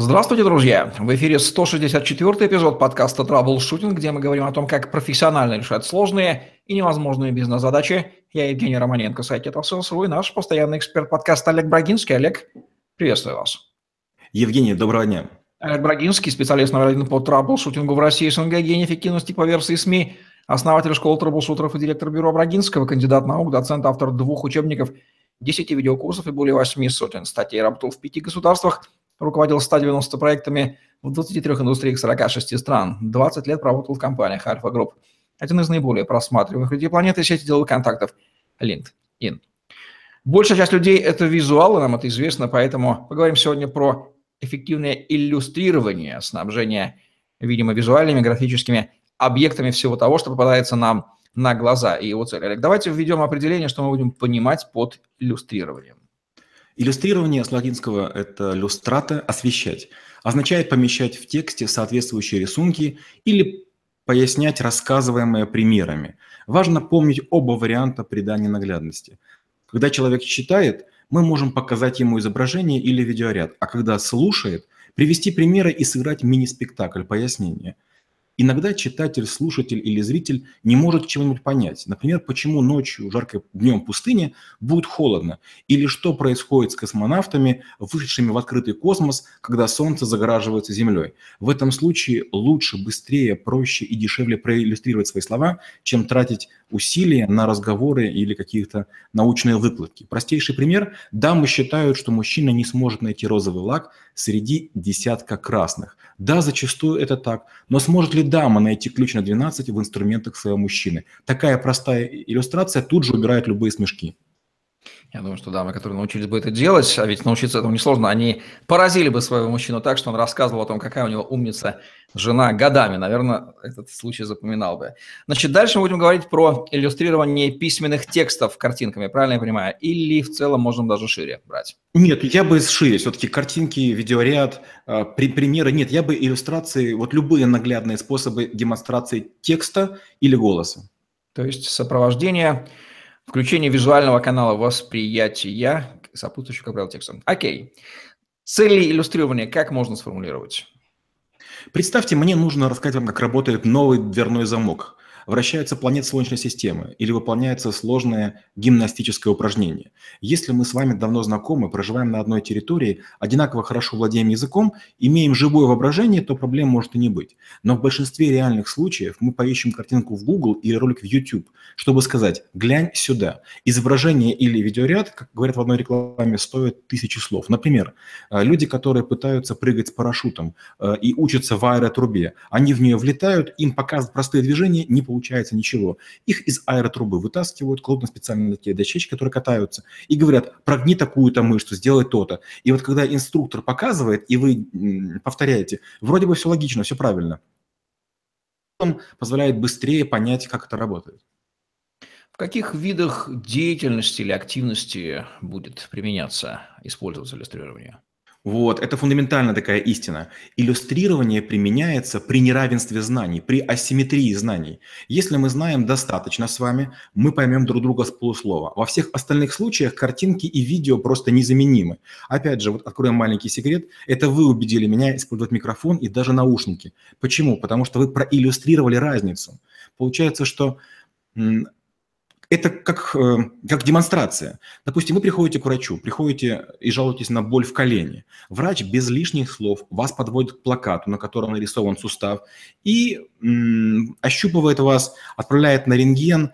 Здравствуйте, друзья! В эфире 164 эпизод подкаста «Траблшутинг», где мы говорим о том, как профессионально решать сложные и невозможные бизнес-задачи. Я Евгений Романенко, сайт «Тетасос.ру» и наш постоянный эксперт подкаста Олег Брагинский. Олег, приветствую вас. Евгений, доброго дня. Олег Брагинский, специалист номер один по траблшутингу в России, СНГ, гений эффективности по версии СМИ, основатель школы траблшутеров и директор бюро Брагинского, кандидат наук, доцент, автор двух учебников, 10 видеокурсов и более 8 сотен статей, работал в пяти государствах – руководил 190 проектами в 23 индустриях 46 стран, 20 лет работал в компаниях Альфа Групп. Один из наиболее просматриваемых людей планеты сети деловых контактов LinkedIn. Большая часть людей – это визуалы, нам это известно, поэтому поговорим сегодня про эффективное иллюстрирование снабжения, видимо, визуальными, графическими объектами всего того, что попадается нам на глаза и его цель. Олег, давайте введем определение, что мы будем понимать под иллюстрированием. Иллюстрирование с латинского – это люстрата – освещать. Означает помещать в тексте соответствующие рисунки или пояснять рассказываемое примерами. Важно помнить оба варианта придания наглядности. Когда человек читает, мы можем показать ему изображение или видеоряд, а когда слушает, привести примеры и сыграть мини-спектакль пояснения – Иногда читатель, слушатель или зритель не может чего-нибудь понять. Например, почему ночью, жарко днем пустыне будет холодно. Или что происходит с космонавтами, вышедшими в открытый космос, когда Солнце загораживается Землей. В этом случае лучше, быстрее, проще и дешевле проиллюстрировать свои слова, чем тратить усилия на разговоры или какие-то научные выкладки. Простейший пример. Дамы считают, что мужчина не сможет найти розовый лак среди десятка красных. Да, зачастую это так, но сможет ли дама найти ключ на 12 в инструментах своего мужчины? Такая простая иллюстрация тут же убирает любые смешки. Я думаю, что дамы, которые научились бы это делать, а ведь научиться этому несложно, они поразили бы своего мужчину так, что он рассказывал о том, какая у него умница жена годами. Наверное, этот случай запоминал бы. Значит, дальше мы будем говорить про иллюстрирование письменных текстов картинками, правильно я понимаю? Или в целом можем даже шире брать? Нет, я бы шире. Все-таки картинки, видеоряд, при, примеры. Нет, я бы иллюстрации, вот любые наглядные способы демонстрации текста или голоса. То есть сопровождение Включение визуального канала восприятия сопутствующего, как правило, текста. Окей. Цели иллюстрирования как можно сформулировать? Представьте, мне нужно рассказать вам, как работает новый дверной замок вращаются планеты Солнечной системы или выполняется сложное гимнастическое упражнение. Если мы с вами давно знакомы, проживаем на одной территории, одинаково хорошо владеем языком, имеем живое воображение, то проблем может и не быть. Но в большинстве реальных случаев мы поищем картинку в Google или ролик в YouTube, чтобы сказать «глянь сюда». Изображение или видеоряд, как говорят в одной рекламе, стоят тысячи слов. Например, э, люди, которые пытаются прыгать с парашютом э, и учатся в аэротрубе, они в нее влетают, им показывают простые движения, не получается получается ничего. Их из аэротрубы вытаскивают, кладут на специальные такие дощечки, которые катаются, и говорят, прогни такую-то мышцу, сделай то-то. И вот когда инструктор показывает, и вы повторяете, вроде бы все логично, все правильно. Он позволяет быстрее понять, как это работает. В каких видах деятельности или активности будет применяться, использоваться иллюстрирование? Вот, это фундаментальная такая истина. Иллюстрирование применяется при неравенстве знаний, при асимметрии знаний. Если мы знаем достаточно с вами, мы поймем друг друга с полуслова. Во всех остальных случаях картинки и видео просто незаменимы. Опять же, вот откроем маленький секрет. Это вы убедили меня использовать микрофон и даже наушники. Почему? Потому что вы проиллюстрировали разницу. Получается, что это как, э, как демонстрация. Допустим, вы приходите к врачу, приходите и жалуетесь на боль в колене. Врач без лишних слов вас подводит к плакату, на котором нарисован сустав, и м, ощупывает вас, отправляет на рентген, э,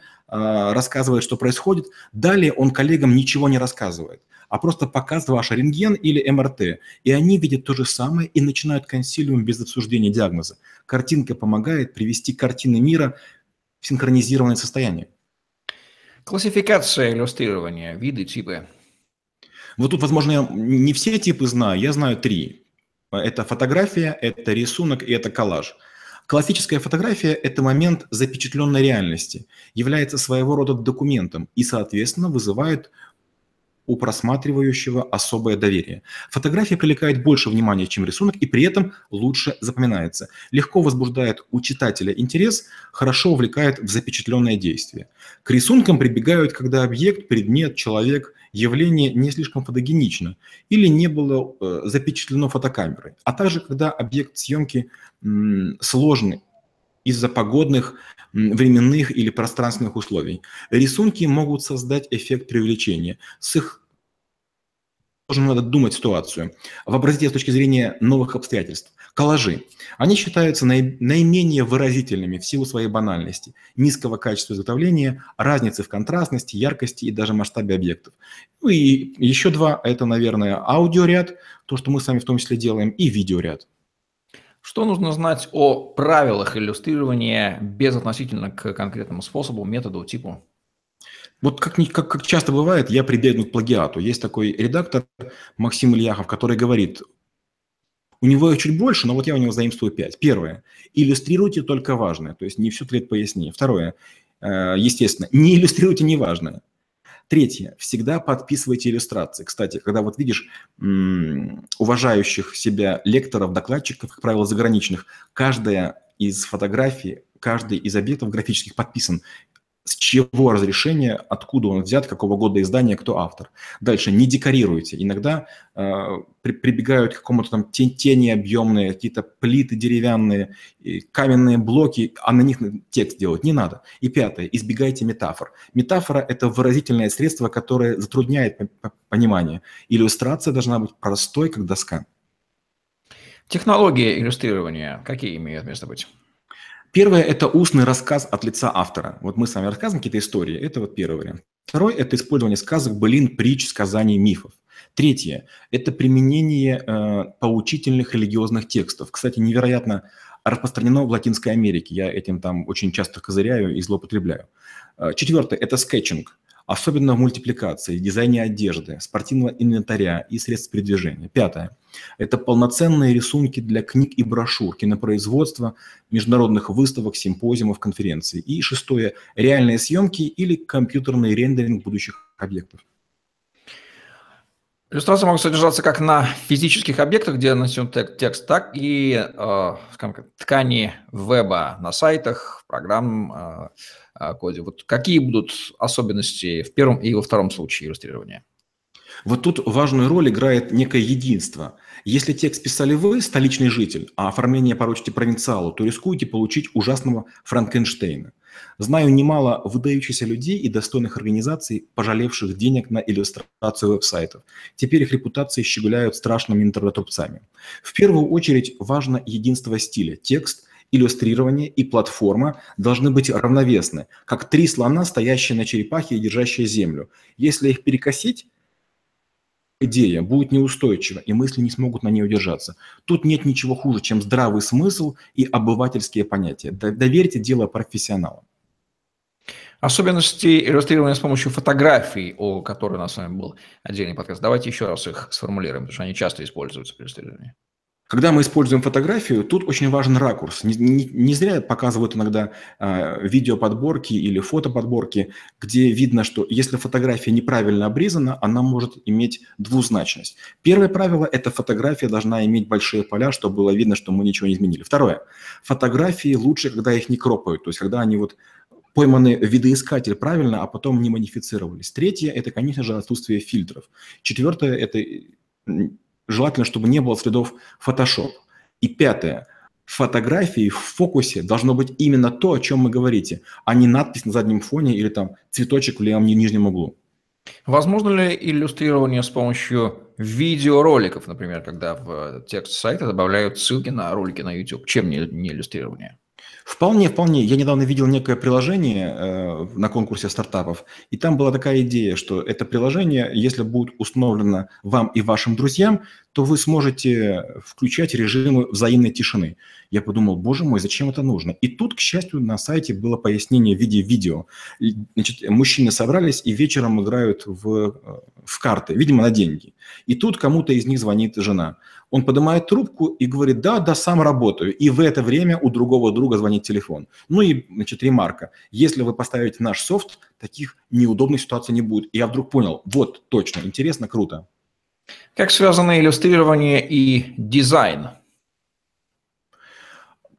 рассказывает, что происходит. Далее он коллегам ничего не рассказывает, а просто показывает ваш рентген или МРТ. И они видят то же самое и начинают консилиум без обсуждения диагноза. Картинка помогает привести картины мира в синхронизированное состояние. Классификация иллюстрирования, виды, типы. Вот тут, возможно, я не все типы знаю, я знаю три. Это фотография, это рисунок и это коллаж. Классическая фотография – это момент запечатленной реальности, является своего рода документом и, соответственно, вызывает у просматривающего особое доверие. Фотография привлекает больше внимания, чем рисунок, и при этом лучше запоминается. Легко возбуждает у читателя интерес, хорошо увлекает в запечатленное действие. К рисункам прибегают, когда объект, предмет, человек, явление не слишком фотогенично или не было э, запечатлено фотокамерой, а также когда объект съемки сложный из-за погодных, временных или пространственных условий. Рисунки могут создать эффект привлечения. С их тоже надо думать ситуацию. Вообразить с точки зрения новых обстоятельств. Коллажи. Они считаются наи, наименее выразительными в силу своей банальности, низкого качества изготовления, разницы в контрастности, яркости и даже масштабе объектов. Ну и еще два – это, наверное, аудиоряд, то, что мы сами в том числе делаем, и видеоряд. Что нужно знать о правилах иллюстрирования безотносительно к конкретному способу, методу, типу? Вот как, как, как часто бывает, я прибегну к плагиату. Есть такой редактор Максим Ильяхов, который говорит, у него их чуть больше, но вот я у него заимствую 5. Первое. Иллюстрируйте только важное, то есть не все лет пояснее. Второе. Э, естественно, не иллюстрируйте неважное. Третье. Всегда подписывайте иллюстрации. Кстати, когда вот видишь уважающих себя лекторов, докладчиков, как правило, заграничных, каждая из фотографий, каждый из объектов графических подписан с чего разрешение, откуда он взят, какого года издания, кто автор. Дальше, не декорируйте. Иногда э, при, прибегают к какому-то там тени объемные, какие-то плиты деревянные, каменные блоки, а на них текст делать не надо. И пятое, избегайте метафор. Метафора – это выразительное средство, которое затрудняет понимание. Иллюстрация должна быть простой, как доска. Технологии иллюстрирования какие имеют место быть? Первое – это устный рассказ от лица автора. Вот мы с вами рассказываем какие-то истории. Это вот первый вариант. Второй – это использование сказок, былин, притч, сказаний, мифов. Третье – это применение э, поучительных религиозных текстов. Кстати, невероятно распространено в Латинской Америке. Я этим там очень часто козыряю и злоупотребляю. Э, четвертое – это скетчинг особенно в мультипликации, дизайне одежды, спортивного инвентаря и средств передвижения. Пятое. Это полноценные рисунки для книг и брошюр, кинопроизводства, международных выставок, симпозиумов, конференций. И шестое. Реальные съемки или компьютерный рендеринг будущих объектов. Иллюстрации могут содержаться как на физических объектах, где нанесен текст, так и э, ткани веба на сайтах, программ, э, коде. Вот какие будут особенности в первом и во втором случае иллюстрирования? Вот тут важную роль играет некое единство. Если текст писали вы, столичный житель, а оформление поручите провинциалу, то рискуете получить ужасного Франкенштейна. Знаю немало выдающихся людей и достойных организаций, пожалевших денег на иллюстрацию веб-сайтов. Теперь их репутации щеголяют страшными интернет-рубцами. В первую очередь важно единство стиля. Текст – иллюстрирование и платформа должны быть равновесны, как три слона, стоящие на черепахе и держащие землю. Если их перекосить, идея будет неустойчива, и мысли не смогут на ней удержаться. Тут нет ничего хуже, чем здравый смысл и обывательские понятия. Доверьте дело профессионалам. Особенности иллюстрирования с помощью фотографий, о которой у нас с вами был отдельный подкаст. Давайте еще раз их сформулируем, потому что они часто используются при иллюстрировании. Когда мы используем фотографию, тут очень важен ракурс. Не, не, не зря показывают иногда э, видеоподборки или фотоподборки, где видно, что если фотография неправильно обрезана, она может иметь двузначность. Первое правило – это фотография должна иметь большие поля, чтобы было видно, что мы ничего не изменили. Второе – фотографии лучше, когда их не кропают, то есть когда они вот пойманы видоискатель правильно, а потом не модифицировались. Третье – это, конечно же, отсутствие фильтров. Четвертое – это Желательно, чтобы не было следов Photoshop. И пятое. Фотографии в фокусе должно быть именно то, о чем мы говорите, а не надпись на заднем фоне или там цветочек в левом нижнем углу. Возможно ли иллюстрирование с помощью видеороликов, например, когда в текст сайта добавляют ссылки на ролики на YouTube? Чем не, не иллюстрирование? Вполне, вполне. Я недавно видел некое приложение э, на конкурсе стартапов, и там была такая идея, что это приложение, если будет установлено вам и вашим друзьям, то вы сможете включать режимы взаимной тишины. Я подумал, боже мой, зачем это нужно? И тут, к счастью, на сайте было пояснение в виде видео. Значит, мужчины собрались и вечером играют в, э, в карты, видимо, на деньги. И тут кому-то из них звонит жена. Он поднимает трубку и говорит, да, да, сам работаю. И в это время у другого друга звонит телефон. Ну и, значит, ремарка. Если вы поставите наш софт, таких неудобных ситуаций не будет. И я вдруг понял, вот, точно, интересно, круто. Как связаны иллюстрирование и дизайн?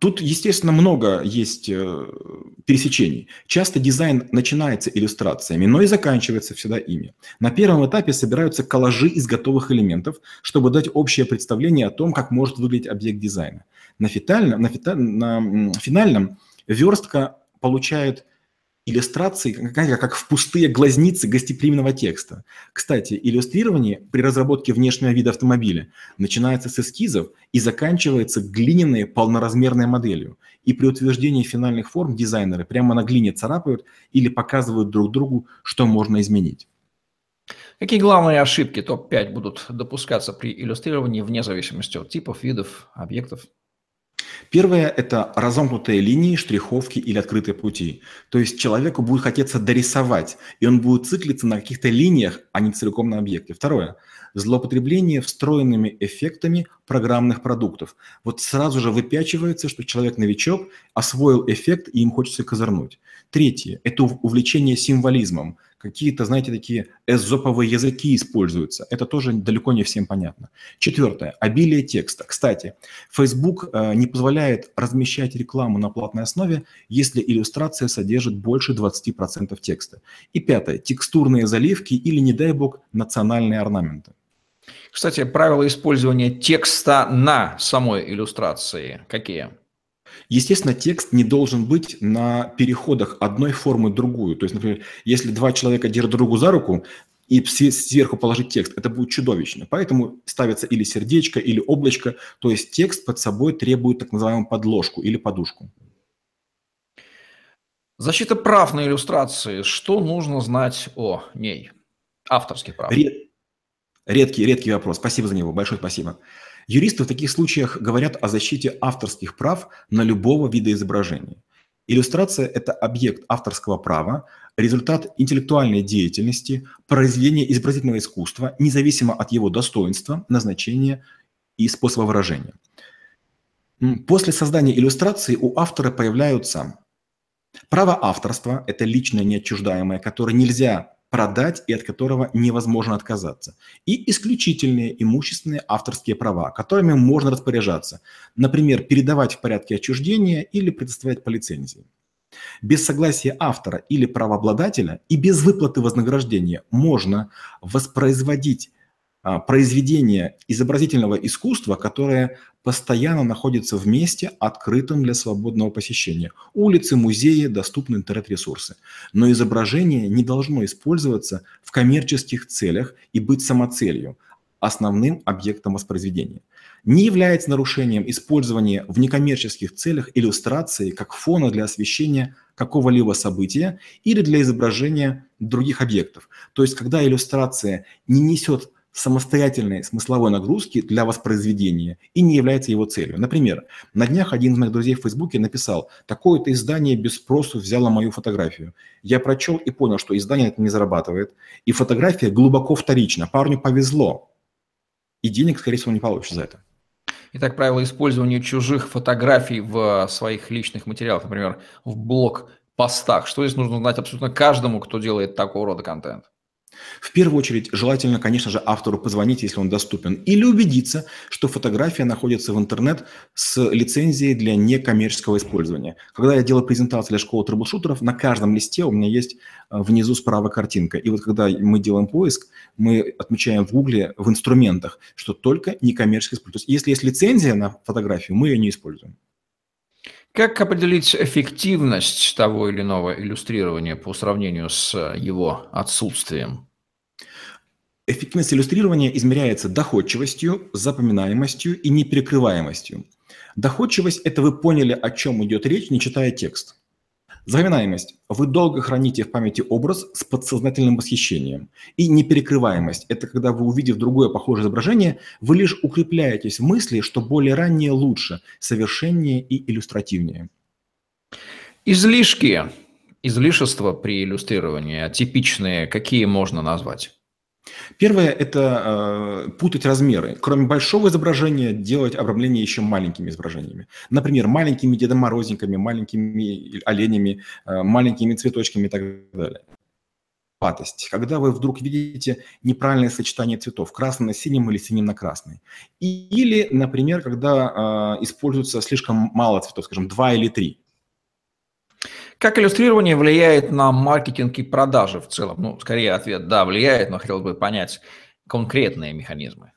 Тут, естественно, много есть э, пересечений. Часто дизайн начинается иллюстрациями, но и заканчивается всегда ими. На первом этапе собираются коллажи из готовых элементов, чтобы дать общее представление о том, как может выглядеть объект дизайна. На, фитальном, на, фита, на финальном верстка получает иллюстрации, как, в пустые глазницы гостеприимного текста. Кстати, иллюстрирование при разработке внешнего вида автомобиля начинается с эскизов и заканчивается глиняной полноразмерной моделью. И при утверждении финальных форм дизайнеры прямо на глине царапают или показывают друг другу, что можно изменить. Какие главные ошибки топ-5 будут допускаться при иллюстрировании вне зависимости от типов, видов, объектов? Первое – это разомкнутые линии, штриховки или открытые пути. То есть человеку будет хотеться дорисовать, и он будет циклиться на каких-то линиях, а не целиком на объекте. Второе – злоупотребление встроенными эффектами программных продуктов. Вот сразу же выпячивается, что человек-новичок освоил эффект, и им хочется козырнуть. Третье – это увлечение символизмом какие-то, знаете, такие эзоповые языки используются. Это тоже далеко не всем понятно. Четвертое. Обилие текста. Кстати, Facebook э, не позволяет размещать рекламу на платной основе, если иллюстрация содержит больше 20% текста. И пятое. Текстурные заливки или, не дай бог, национальные орнаменты. Кстати, правила использования текста на самой иллюстрации какие? Естественно, текст не должен быть на переходах одной формы в другую. То есть, например, если два человека держат другу за руку, и сверху положить текст, это будет чудовищно. Поэтому ставится или сердечко, или облачко, то есть текст под собой требует так называемую подложку или подушку. Защита прав на иллюстрации. Что нужно знать о ней? Авторских прав. Ред... Редкий, редкий вопрос. Спасибо за него. Большое спасибо. Юристы в таких случаях говорят о защите авторских прав на любого вида изображения. Иллюстрация – это объект авторского права, результат интеллектуальной деятельности, произведение изобразительного искусства, независимо от его достоинства, назначения и способа выражения. После создания иллюстрации у автора появляются право авторства – это личное неотчуждаемое, которое нельзя продать и от которого невозможно отказаться. И исключительные имущественные авторские права, которыми можно распоряжаться. Например, передавать в порядке отчуждения или предоставлять по лицензии. Без согласия автора или правообладателя и без выплаты вознаграждения можно воспроизводить произведение изобразительного искусства, которое постоянно находится в месте, открытом для свободного посещения. Улицы, музеи, доступны интернет-ресурсы. Но изображение не должно использоваться в коммерческих целях и быть самоцелью, основным объектом воспроизведения. Не является нарушением использования в некоммерческих целях иллюстрации как фона для освещения какого-либо события или для изображения других объектов. То есть, когда иллюстрация не несет самостоятельной смысловой нагрузки для воспроизведения и не является его целью. Например, на днях один из моих друзей в Фейсбуке написал, такое-то издание без спросу взяло мою фотографию. Я прочел и понял, что издание это не зарабатывает, и фотография глубоко вторична. Парню повезло, и денег, скорее всего, не получится за это. Итак, правило использования чужих фотографий в своих личных материалах, например, в блог-постах. Что здесь нужно знать абсолютно каждому, кто делает такого рода контент? В первую очередь, желательно, конечно же, автору позвонить, если он доступен, или убедиться, что фотография находится в интернет с лицензией для некоммерческого использования. Когда я делаю презентации для школы трэблшутеров, на каждом листе у меня есть э, внизу справа картинка. И вот когда мы делаем поиск, мы отмечаем в Гугле в инструментах, что только некоммерческое использование. То есть если есть лицензия на фотографию, мы ее не используем. Как определить эффективность того или иного иллюстрирования по сравнению с его отсутствием? Эффективность иллюстрирования измеряется доходчивостью, запоминаемостью и неперекрываемостью. Доходчивость – это вы поняли, о чем идет речь, не читая текст. Запоминаемость. Вы долго храните в памяти образ с подсознательным восхищением. И неперекрываемость – это когда вы, увидев другое похожее изображение, вы лишь укрепляетесь в мысли, что более раннее лучше, совершеннее и иллюстративнее. Излишки, излишества при иллюстрировании, типичные, какие можно назвать? Первое – это э, путать размеры. Кроме большого изображения, делать обрамление еще маленькими изображениями. Например, маленькими Дедом Морозниками, маленькими оленями, э, маленькими цветочками и так далее. Патость. Когда вы вдруг видите неправильное сочетание цветов, красный на синем или синим на красный. или, например, когда э, используется слишком мало цветов, скажем, два или три. Как иллюстрирование влияет на маркетинг и продажи в целом? Ну, скорее ответ «да», влияет, но хотелось бы понять конкретные механизмы.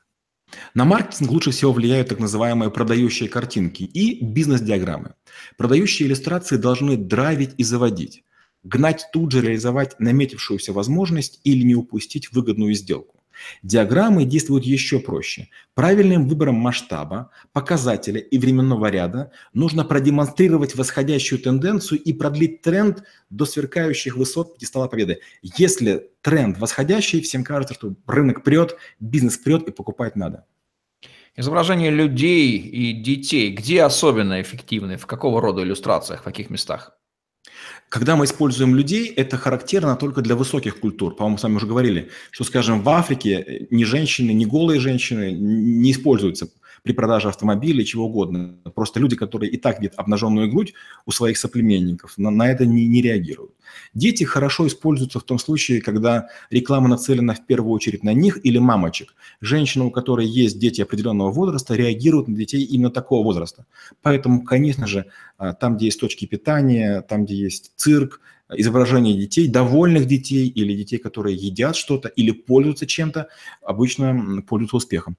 На маркетинг лучше всего влияют так называемые продающие картинки и бизнес-диаграммы. Продающие иллюстрации должны драйвить и заводить, гнать тут же реализовать наметившуюся возможность или не упустить выгодную сделку. Диаграммы действуют еще проще. Правильным выбором масштаба, показателя и временного ряда нужно продемонстрировать восходящую тенденцию и продлить тренд до сверкающих высот пьедестала победы. Если тренд восходящий, всем кажется, что рынок прет, бизнес прет и покупать надо. Изображение людей и детей, где особенно эффективны, в какого рода иллюстрациях, в каких местах? Когда мы используем людей, это характерно только для высоких культур. По-моему, с вами уже говорили, что, скажем, в Африке ни женщины, ни голые женщины не используются при продаже автомобиля, чего угодно. Просто люди, которые и так видят обнаженную грудь у своих соплеменников, на, на это не, не реагируют. Дети хорошо используются в том случае, когда реклама нацелена в первую очередь на них или мамочек. Женщина, у которой есть дети определенного возраста, реагирует на детей именно такого возраста. Поэтому, конечно же, а, там, где есть точки питания, там, где есть цирк, изображение детей, довольных детей или детей, которые едят что-то или пользуются чем-то, обычно пользуются успехом.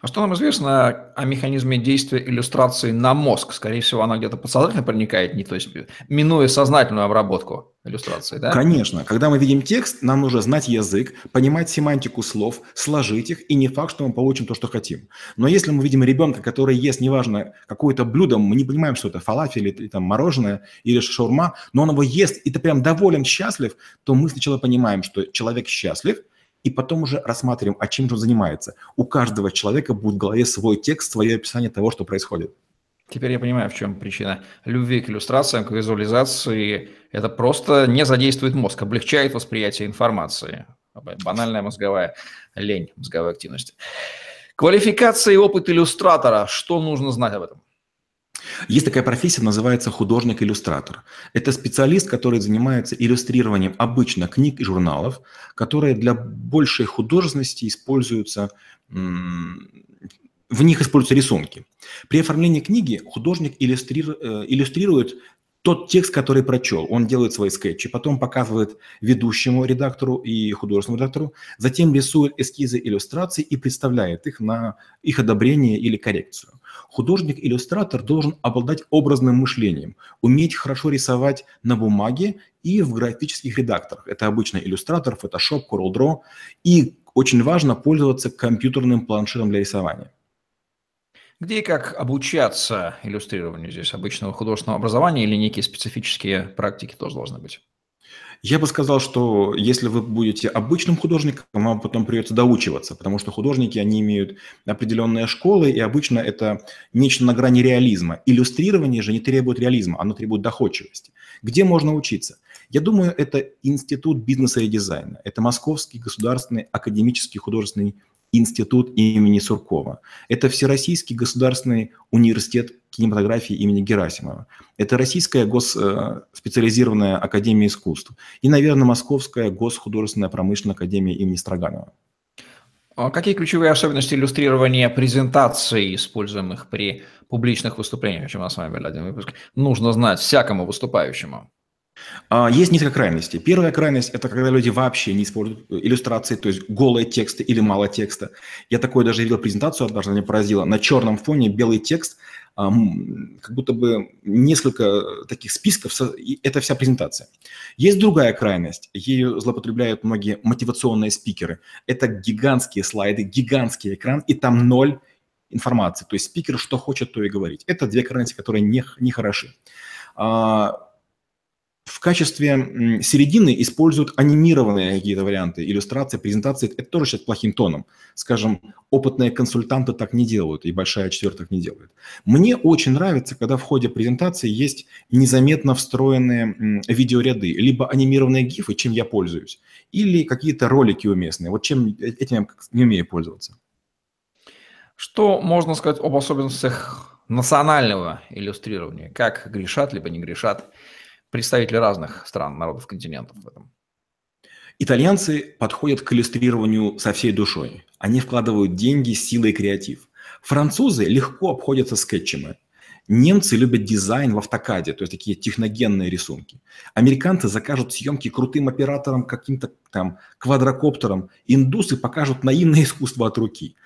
А что нам известно о механизме действия иллюстрации на мозг? Скорее всего, она где-то подсознательно проникает, не то есть минуя сознательную обработку иллюстрации, да? Конечно. Когда мы видим текст, нам нужно знать язык, понимать семантику слов, сложить их, и не факт, что мы получим то, что хотим. Но если мы видим ребенка, который ест, неважно, какое-то блюдо, мы не понимаем, что это фалафель, или, или там мороженое, или шаурма, но он его ест, и ты прям доволен, счастлив, то мы сначала понимаем, что человек счастлив – и потом уже рассматриваем, а чем же он занимается. У каждого человека будет в голове свой текст, свое описание того, что происходит. Теперь я понимаю, в чем причина любви к иллюстрациям, к визуализации. Это просто не задействует мозг, облегчает восприятие информации. Банальная мозговая лень, мозговой активности. Квалификация и опыт иллюстратора. Что нужно знать об этом? Есть такая профессия, называется художник-иллюстратор. Это специалист, который занимается иллюстрированием обычно книг и журналов, которые для большей художественности используются, в них используются рисунки. При оформлении книги художник э, иллюстрирует тот текст, который прочел, он делает свои скетчи, потом показывает ведущему редактору и художественному редактору, затем рисует эскизы иллюстраций и представляет их на их одобрение или коррекцию. Художник-иллюстратор должен обладать образным мышлением, уметь хорошо рисовать на бумаге и в графических редакторах. Это обычно иллюстратор, Photoshop, CorelDRAW. И очень важно пользоваться компьютерным планшетом для рисования. Где и как обучаться иллюстрированию здесь? Обычного художественного образования или некие специфические практики тоже должны быть? Я бы сказал, что если вы будете обычным художником, вам потом придется доучиваться, потому что художники, они имеют определенные школы, и обычно это нечто на грани реализма. Иллюстрирование же не требует реализма, оно требует доходчивости. Где можно учиться? Я думаю, это Институт бизнеса и дизайна. Это Московский государственный академический художественный институт имени Суркова. Это Всероссийский государственный университет кинематографии имени Герасимова. Это Российская госспециализированная э, академия искусств. И, наверное, Московская госхудожественная промышленная академия имени Строганова. А какие ключевые особенности иллюстрирования презентаций, используемых при публичных выступлениях, о чем у нас с вами был один выпуск, нужно знать всякому выступающему? А, есть несколько крайностей. Первая крайность – это когда люди вообще не используют иллюстрации, то есть голые тексты или мало текста. Я такое даже видел презентацию, однажды меня поразило. На черном фоне белый текст, как будто бы несколько таких списков, и это вся презентация. Есть другая крайность, ею злоупотребляют многие мотивационные спикеры. Это гигантские слайды, гигантский экран, и там ноль информации. То есть спикер что хочет, то и говорить. Это две крайности, которые не, не хороши. А, В качестве середины используют анимированные какие-то варианты, иллюстрации, презентации. Это тоже сейчас плохим тоном. Скажем, опытные консультанты так не делают, и большая четвертая так не делает. Мне очень нравится, когда в ходе презентации есть незаметно встроенные видеоряды, либо анимированные гифы, чем я пользуюсь, или какие-то ролики уместные. Вот чем э, этим я не умею пользоваться. Что можно сказать об особенностях национального иллюстрирования? Как грешат, либо не грешат представители разных стран, народов, континентов в этом? Итальянцы подходят к иллюстрированию со всей душой. Они вкладывают деньги, силы и креатив. Французы легко обходятся скетчами. Немцы любят дизайн в автокаде, то есть такие техногенные рисунки. Американцы закажут съемки крутым операторам, каким-то там квадрокоптером. Индусы покажут наивное искусство от руки.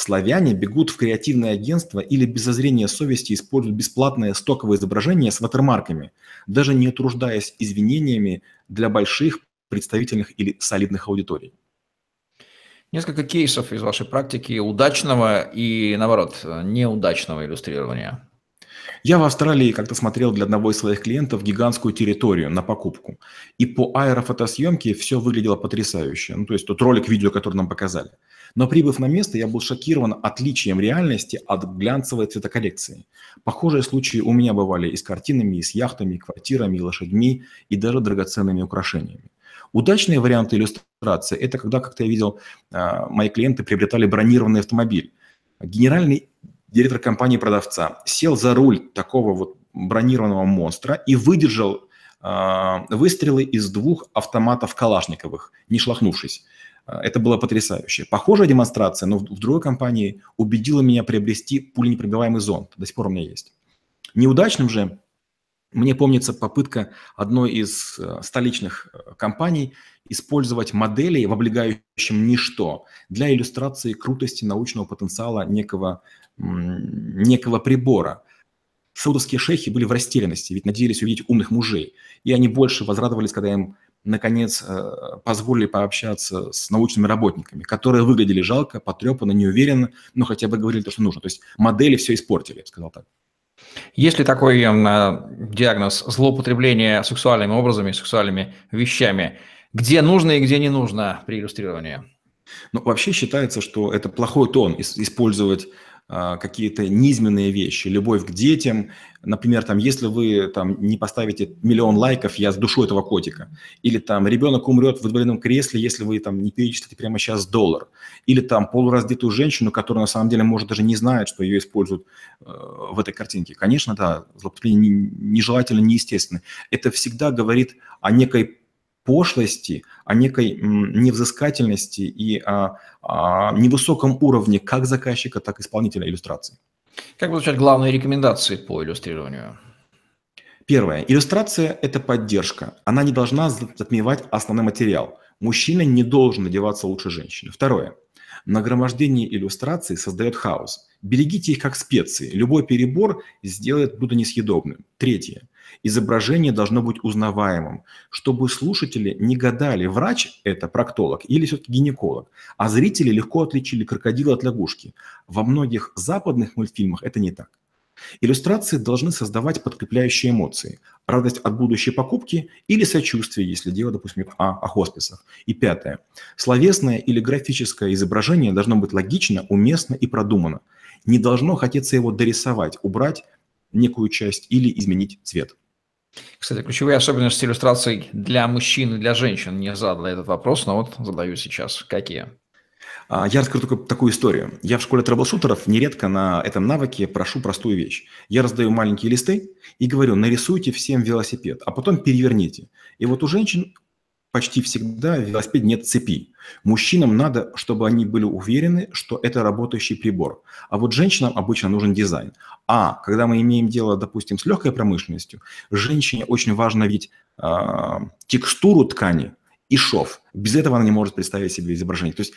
Славяне бегут в креативное агентство или без зазрения совести используют бесплатное стоковое изображение с ватермарками, даже не утруждаясь извинениями для больших, представительных или солидных аудиторий. Несколько кейсов из вашей практики удачного и, наоборот, неудачного иллюстрирования. Я в Австралии как-то смотрел для одного из своих клиентов гигантскую территорию на покупку. И по аэрофотосъемке все выглядело потрясающе. Ну, то есть тот ролик, видео, который нам показали. Но прибыв на место, я был шокирован отличием реальности от глянцевой цветокоррекции. Похожие случаи у меня бывали и с картинами, и с яхтами, и квартирами, и лошадьми, и даже драгоценными украшениями. Удачные варианты иллюстрации – это когда, как-то я видел, а, мои клиенты приобретали бронированный автомобиль. Генеральный директор компании-продавца сел за руль такого вот бронированного монстра и выдержал э, выстрелы из двух автоматов Калашниковых, не шлахнувшись. А, это было потрясающе. Похожая демонстрация, но в, в другой компании убедила меня приобрести пуленепробиваемый зонт. До сих пор у меня есть. Неудачным же мне помнится попытка одной из э, столичных э, компаний использовать модели в облегающем ничто для иллюстрации крутости научного потенциала некого, некого прибора. Саудовские шейхи были в растерянности, ведь надеялись увидеть умных мужей. И они больше возрадовались, когда им, наконец, э, позволили пообщаться с научными работниками, которые выглядели жалко, потрепанно, неуверенно, но хотя бы говорили то, что нужно. То есть модели все испортили, я бы сказал так. Есть ли такой э, диагноз злоупотребления сексуальными образами, сексуальными вещами? Где нужно и где не нужно при иллюстрировании? Ну, вообще считается, что это плохой тон использовать какие-то низменные вещи, любовь к детям. Например, там, если вы там, не поставите миллион лайков, я с душу этого котика. Или там ребенок умрет в инвалидном кресле, если вы там не перечислите прямо сейчас доллар. Или там полураздетую женщину, которая на самом деле может даже не знает, что ее используют э, в этой картинке. Конечно, да, злоупотребление нежелательно, неестественно. Это всегда говорит о некой пошлости, о некой невзыскательности и о, о невысоком уровне как заказчика, так и исполнителя иллюстрации. Как звучат главные рекомендации по иллюстрированию? Первое. Иллюстрация – это поддержка. Она не должна затмевать основной материал. Мужчина не должен одеваться лучше женщины. Второе. Нагромождение иллюстраций создает хаос. Берегите их как специи. Любой перебор сделает блюдо несъедобным. Третье. Изображение должно быть узнаваемым, чтобы слушатели не гадали, врач это проктолог или все-таки гинеколог, а зрители легко отличили крокодила от лягушки. Во многих западных мультфильмах это не так. Иллюстрации должны создавать подкрепляющие эмоции. Радость от будущей покупки или сочувствие, если дело, допустим, о, о хосписах. И пятое. Словесное или графическое изображение должно быть логично, уместно и продумано. Не должно хотеться его дорисовать, убрать некую часть или изменить цвет. Кстати, ключевые особенности иллюстраций для мужчин и для женщин не задал этот вопрос, но вот задаю сейчас. Какие? А, я расскажу только такую историю. Я в школе трэблшутеров нередко на этом навыке прошу простую вещь. Я раздаю маленькие листы и говорю, нарисуйте всем велосипед, а потом переверните. И вот у женщин почти всегда в велосипеде нет цепи. Мужчинам надо, чтобы они были уверены, что это работающий прибор. А вот женщинам обычно нужен дизайн. А когда мы имеем дело, допустим, с легкой промышленностью, женщине очень важно видеть э, текстуру ткани и шов. Без этого она не может представить себе изображение. То есть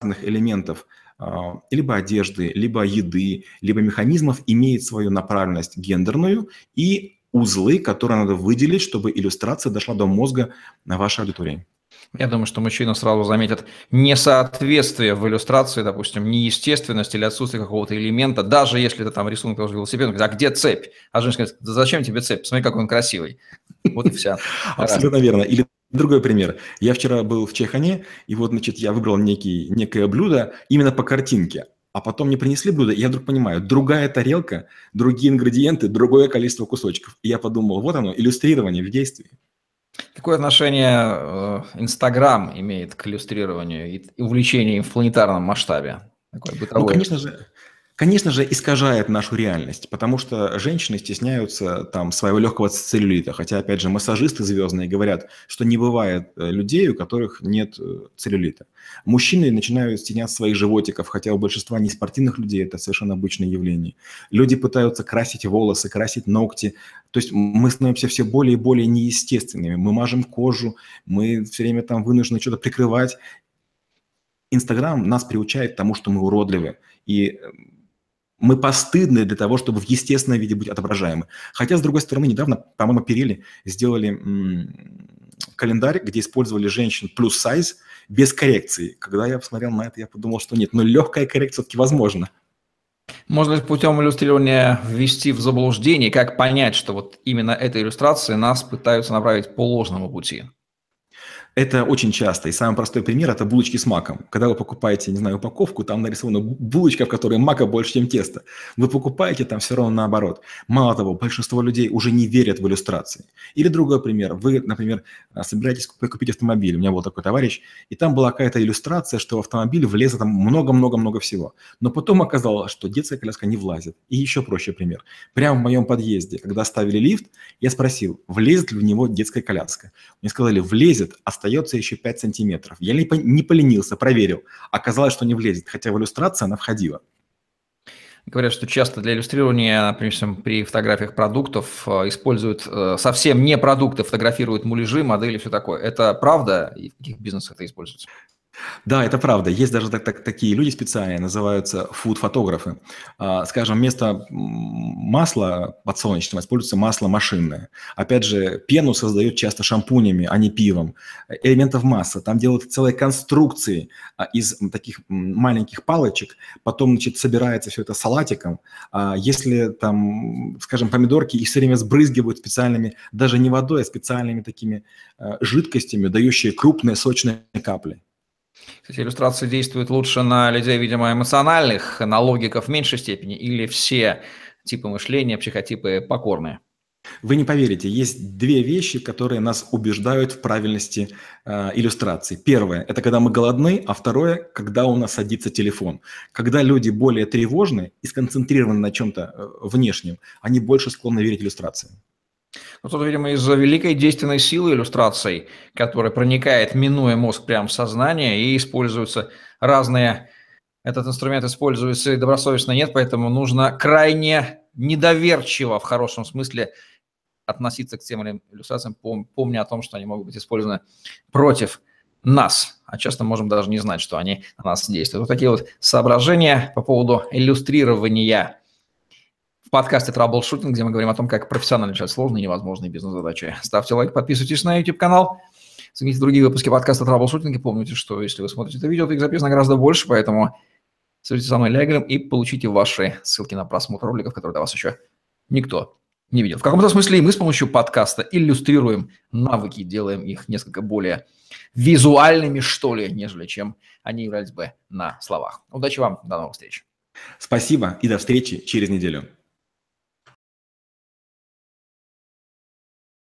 разных элементов э, либо одежды, либо еды, либо механизмов имеет свою направленность гендерную и узлы, которые надо выделить, чтобы иллюстрация дошла до мозга вашей аудитории. Я думаю, что мужчина сразу заметит несоответствие в иллюстрации, допустим, неестественность или отсутствие какого-то элемента, даже если это там рисунок тоже велосипед, он говорит, а где цепь? А женщина говорит, да зачем тебе цепь? Посмотри, какой он красивый. Вот и вся. Абсолютно верно. Или другой пример. Я вчера был в Чехане, и вот, значит, я выбрал некий, некое блюдо именно по картинке. А потом мне принесли блюдо, и я вдруг понимаю, другая тарелка, другие ингредиенты, другое количество кусочков. И я подумал, вот оно, иллюстрирование в действии. Какое отношение э, Инстаграм имеет к иллюстрированию и увлечению им в планетарном масштабе? Такое бытовое. Ну, конечно же, конечно же, искажает нашу реальность, потому что женщины стесняются там своего легкого целлюлита. Хотя, опять же, массажисты звездные говорят, что не бывает э, людей, у которых нет э, целлюлита. Мужчины начинают стесняться своих животиков, хотя у большинства не спортивных людей это совершенно обычное явление. Люди пытаются красить волосы, красить ногти. То есть мы становимся все более и более неестественными. Мы мажем кожу, мы все время там вынуждены что-то прикрывать. Инстаграм нас приучает к тому, что мы уродливы. И э, мы постыдны для того, чтобы в естественном виде быть отображаемы. Хотя, с другой стороны, недавно, по-моему, Перили сделали календарь, где использовали женщин плюс сайз без коррекции. Когда я посмотрел на это, я подумал, что нет, но легкая коррекция все-таки возможна. Ли путем иллюстрирования ввести в заблуждение, как понять, что вот именно эта иллюстрация нас пытаются направить по ложному пути? Это очень часто. И самый простой пример – это булочки с маком. Когда вы покупаете, не знаю, упаковку, там нарисована булочка, в которой мака больше, чем тесто. Вы покупаете, там все равно наоборот. Мало того, большинство людей уже не верят в иллюстрации. Или другой пример. Вы, например, собираетесь купить автомобиль. У меня был такой товарищ, и там была какая-то иллюстрация, что в автомобиль влезло там много-много-много всего. Но потом оказалось, что детская коляска не влазит. И еще проще пример. Прямо в моем подъезде, когда ставили лифт, я спросил, влезет ли в него детская коляска. Мне сказали, влезет, а остается еще 5 сантиметров. Я не поленился, проверил. Оказалось, что не влезет, хотя в иллюстрации она входила. Говорят, что часто для иллюстрирования, например, при фотографиях продуктов э, используют э, совсем не продукты, фотографируют муляжи, модели, все такое. Это правда? И в каких бизнесах это используется? Да, это правда. Есть даже так, так, такие люди специальные, называются фуд-фотографы. А, скажем, вместо масла подсолнечного используется масло машинное. Опять же, пену создают часто шампунями, а не пивом. Элементов масса. Там делают целые конструкции а, из таких маленьких палочек. Потом, значит, собирается все это салатиком. А если там, скажем, помидорки, их все время сбрызгивают специальными, даже не водой, а специальными такими жидкостями, дающие крупные сочные капли. Кстати, иллюстрация действует лучше на людей, видимо, эмоциональных, на логиков в меньшей степени, или все типы мышления, психотипы покорные? Вы не поверите, есть две вещи, которые нас убеждают в правильности э, иллюстрации. Первое – это когда мы голодны, а второе – когда у нас садится телефон. Когда люди более тревожны и сконцентрированы на чем-то э, внешнем, они больше склонны верить иллюстрациям. Ну, тут, видимо, из-за великой действенной силы иллюстраций, которая проникает, минуя мозг прямо в сознание, и используются разные... Этот инструмент используется и добросовестно нет, поэтому нужно крайне недоверчиво, в хорошем смысле, относиться к тем или иллюстрациям, помня о том, что они могут быть использованы против нас, а часто можем даже не знать, что они на нас действуют. Вот такие вот соображения по поводу иллюстрирования подкасте «Траблшутинг», где мы говорим о том, как профессионально решать сложные и невозможные бизнес-задачи. Ставьте лайк, подписывайтесь на YouTube-канал, смотрите другие выпуски подкаста «Траблшутинг» и помните, что если вы смотрите это видео, то их записано гораздо больше, поэтому свяжитесь со мной или Олегом и получите ваши ссылки на просмотр роликов, которые до вас еще никто не видел. В каком-то смысле мы с помощью подкаста иллюстрируем навыки, делаем их несколько более визуальными, что ли, нежели чем они являлись бы на словах. Удачи вам, до новых встреч. Спасибо и до встречи через неделю.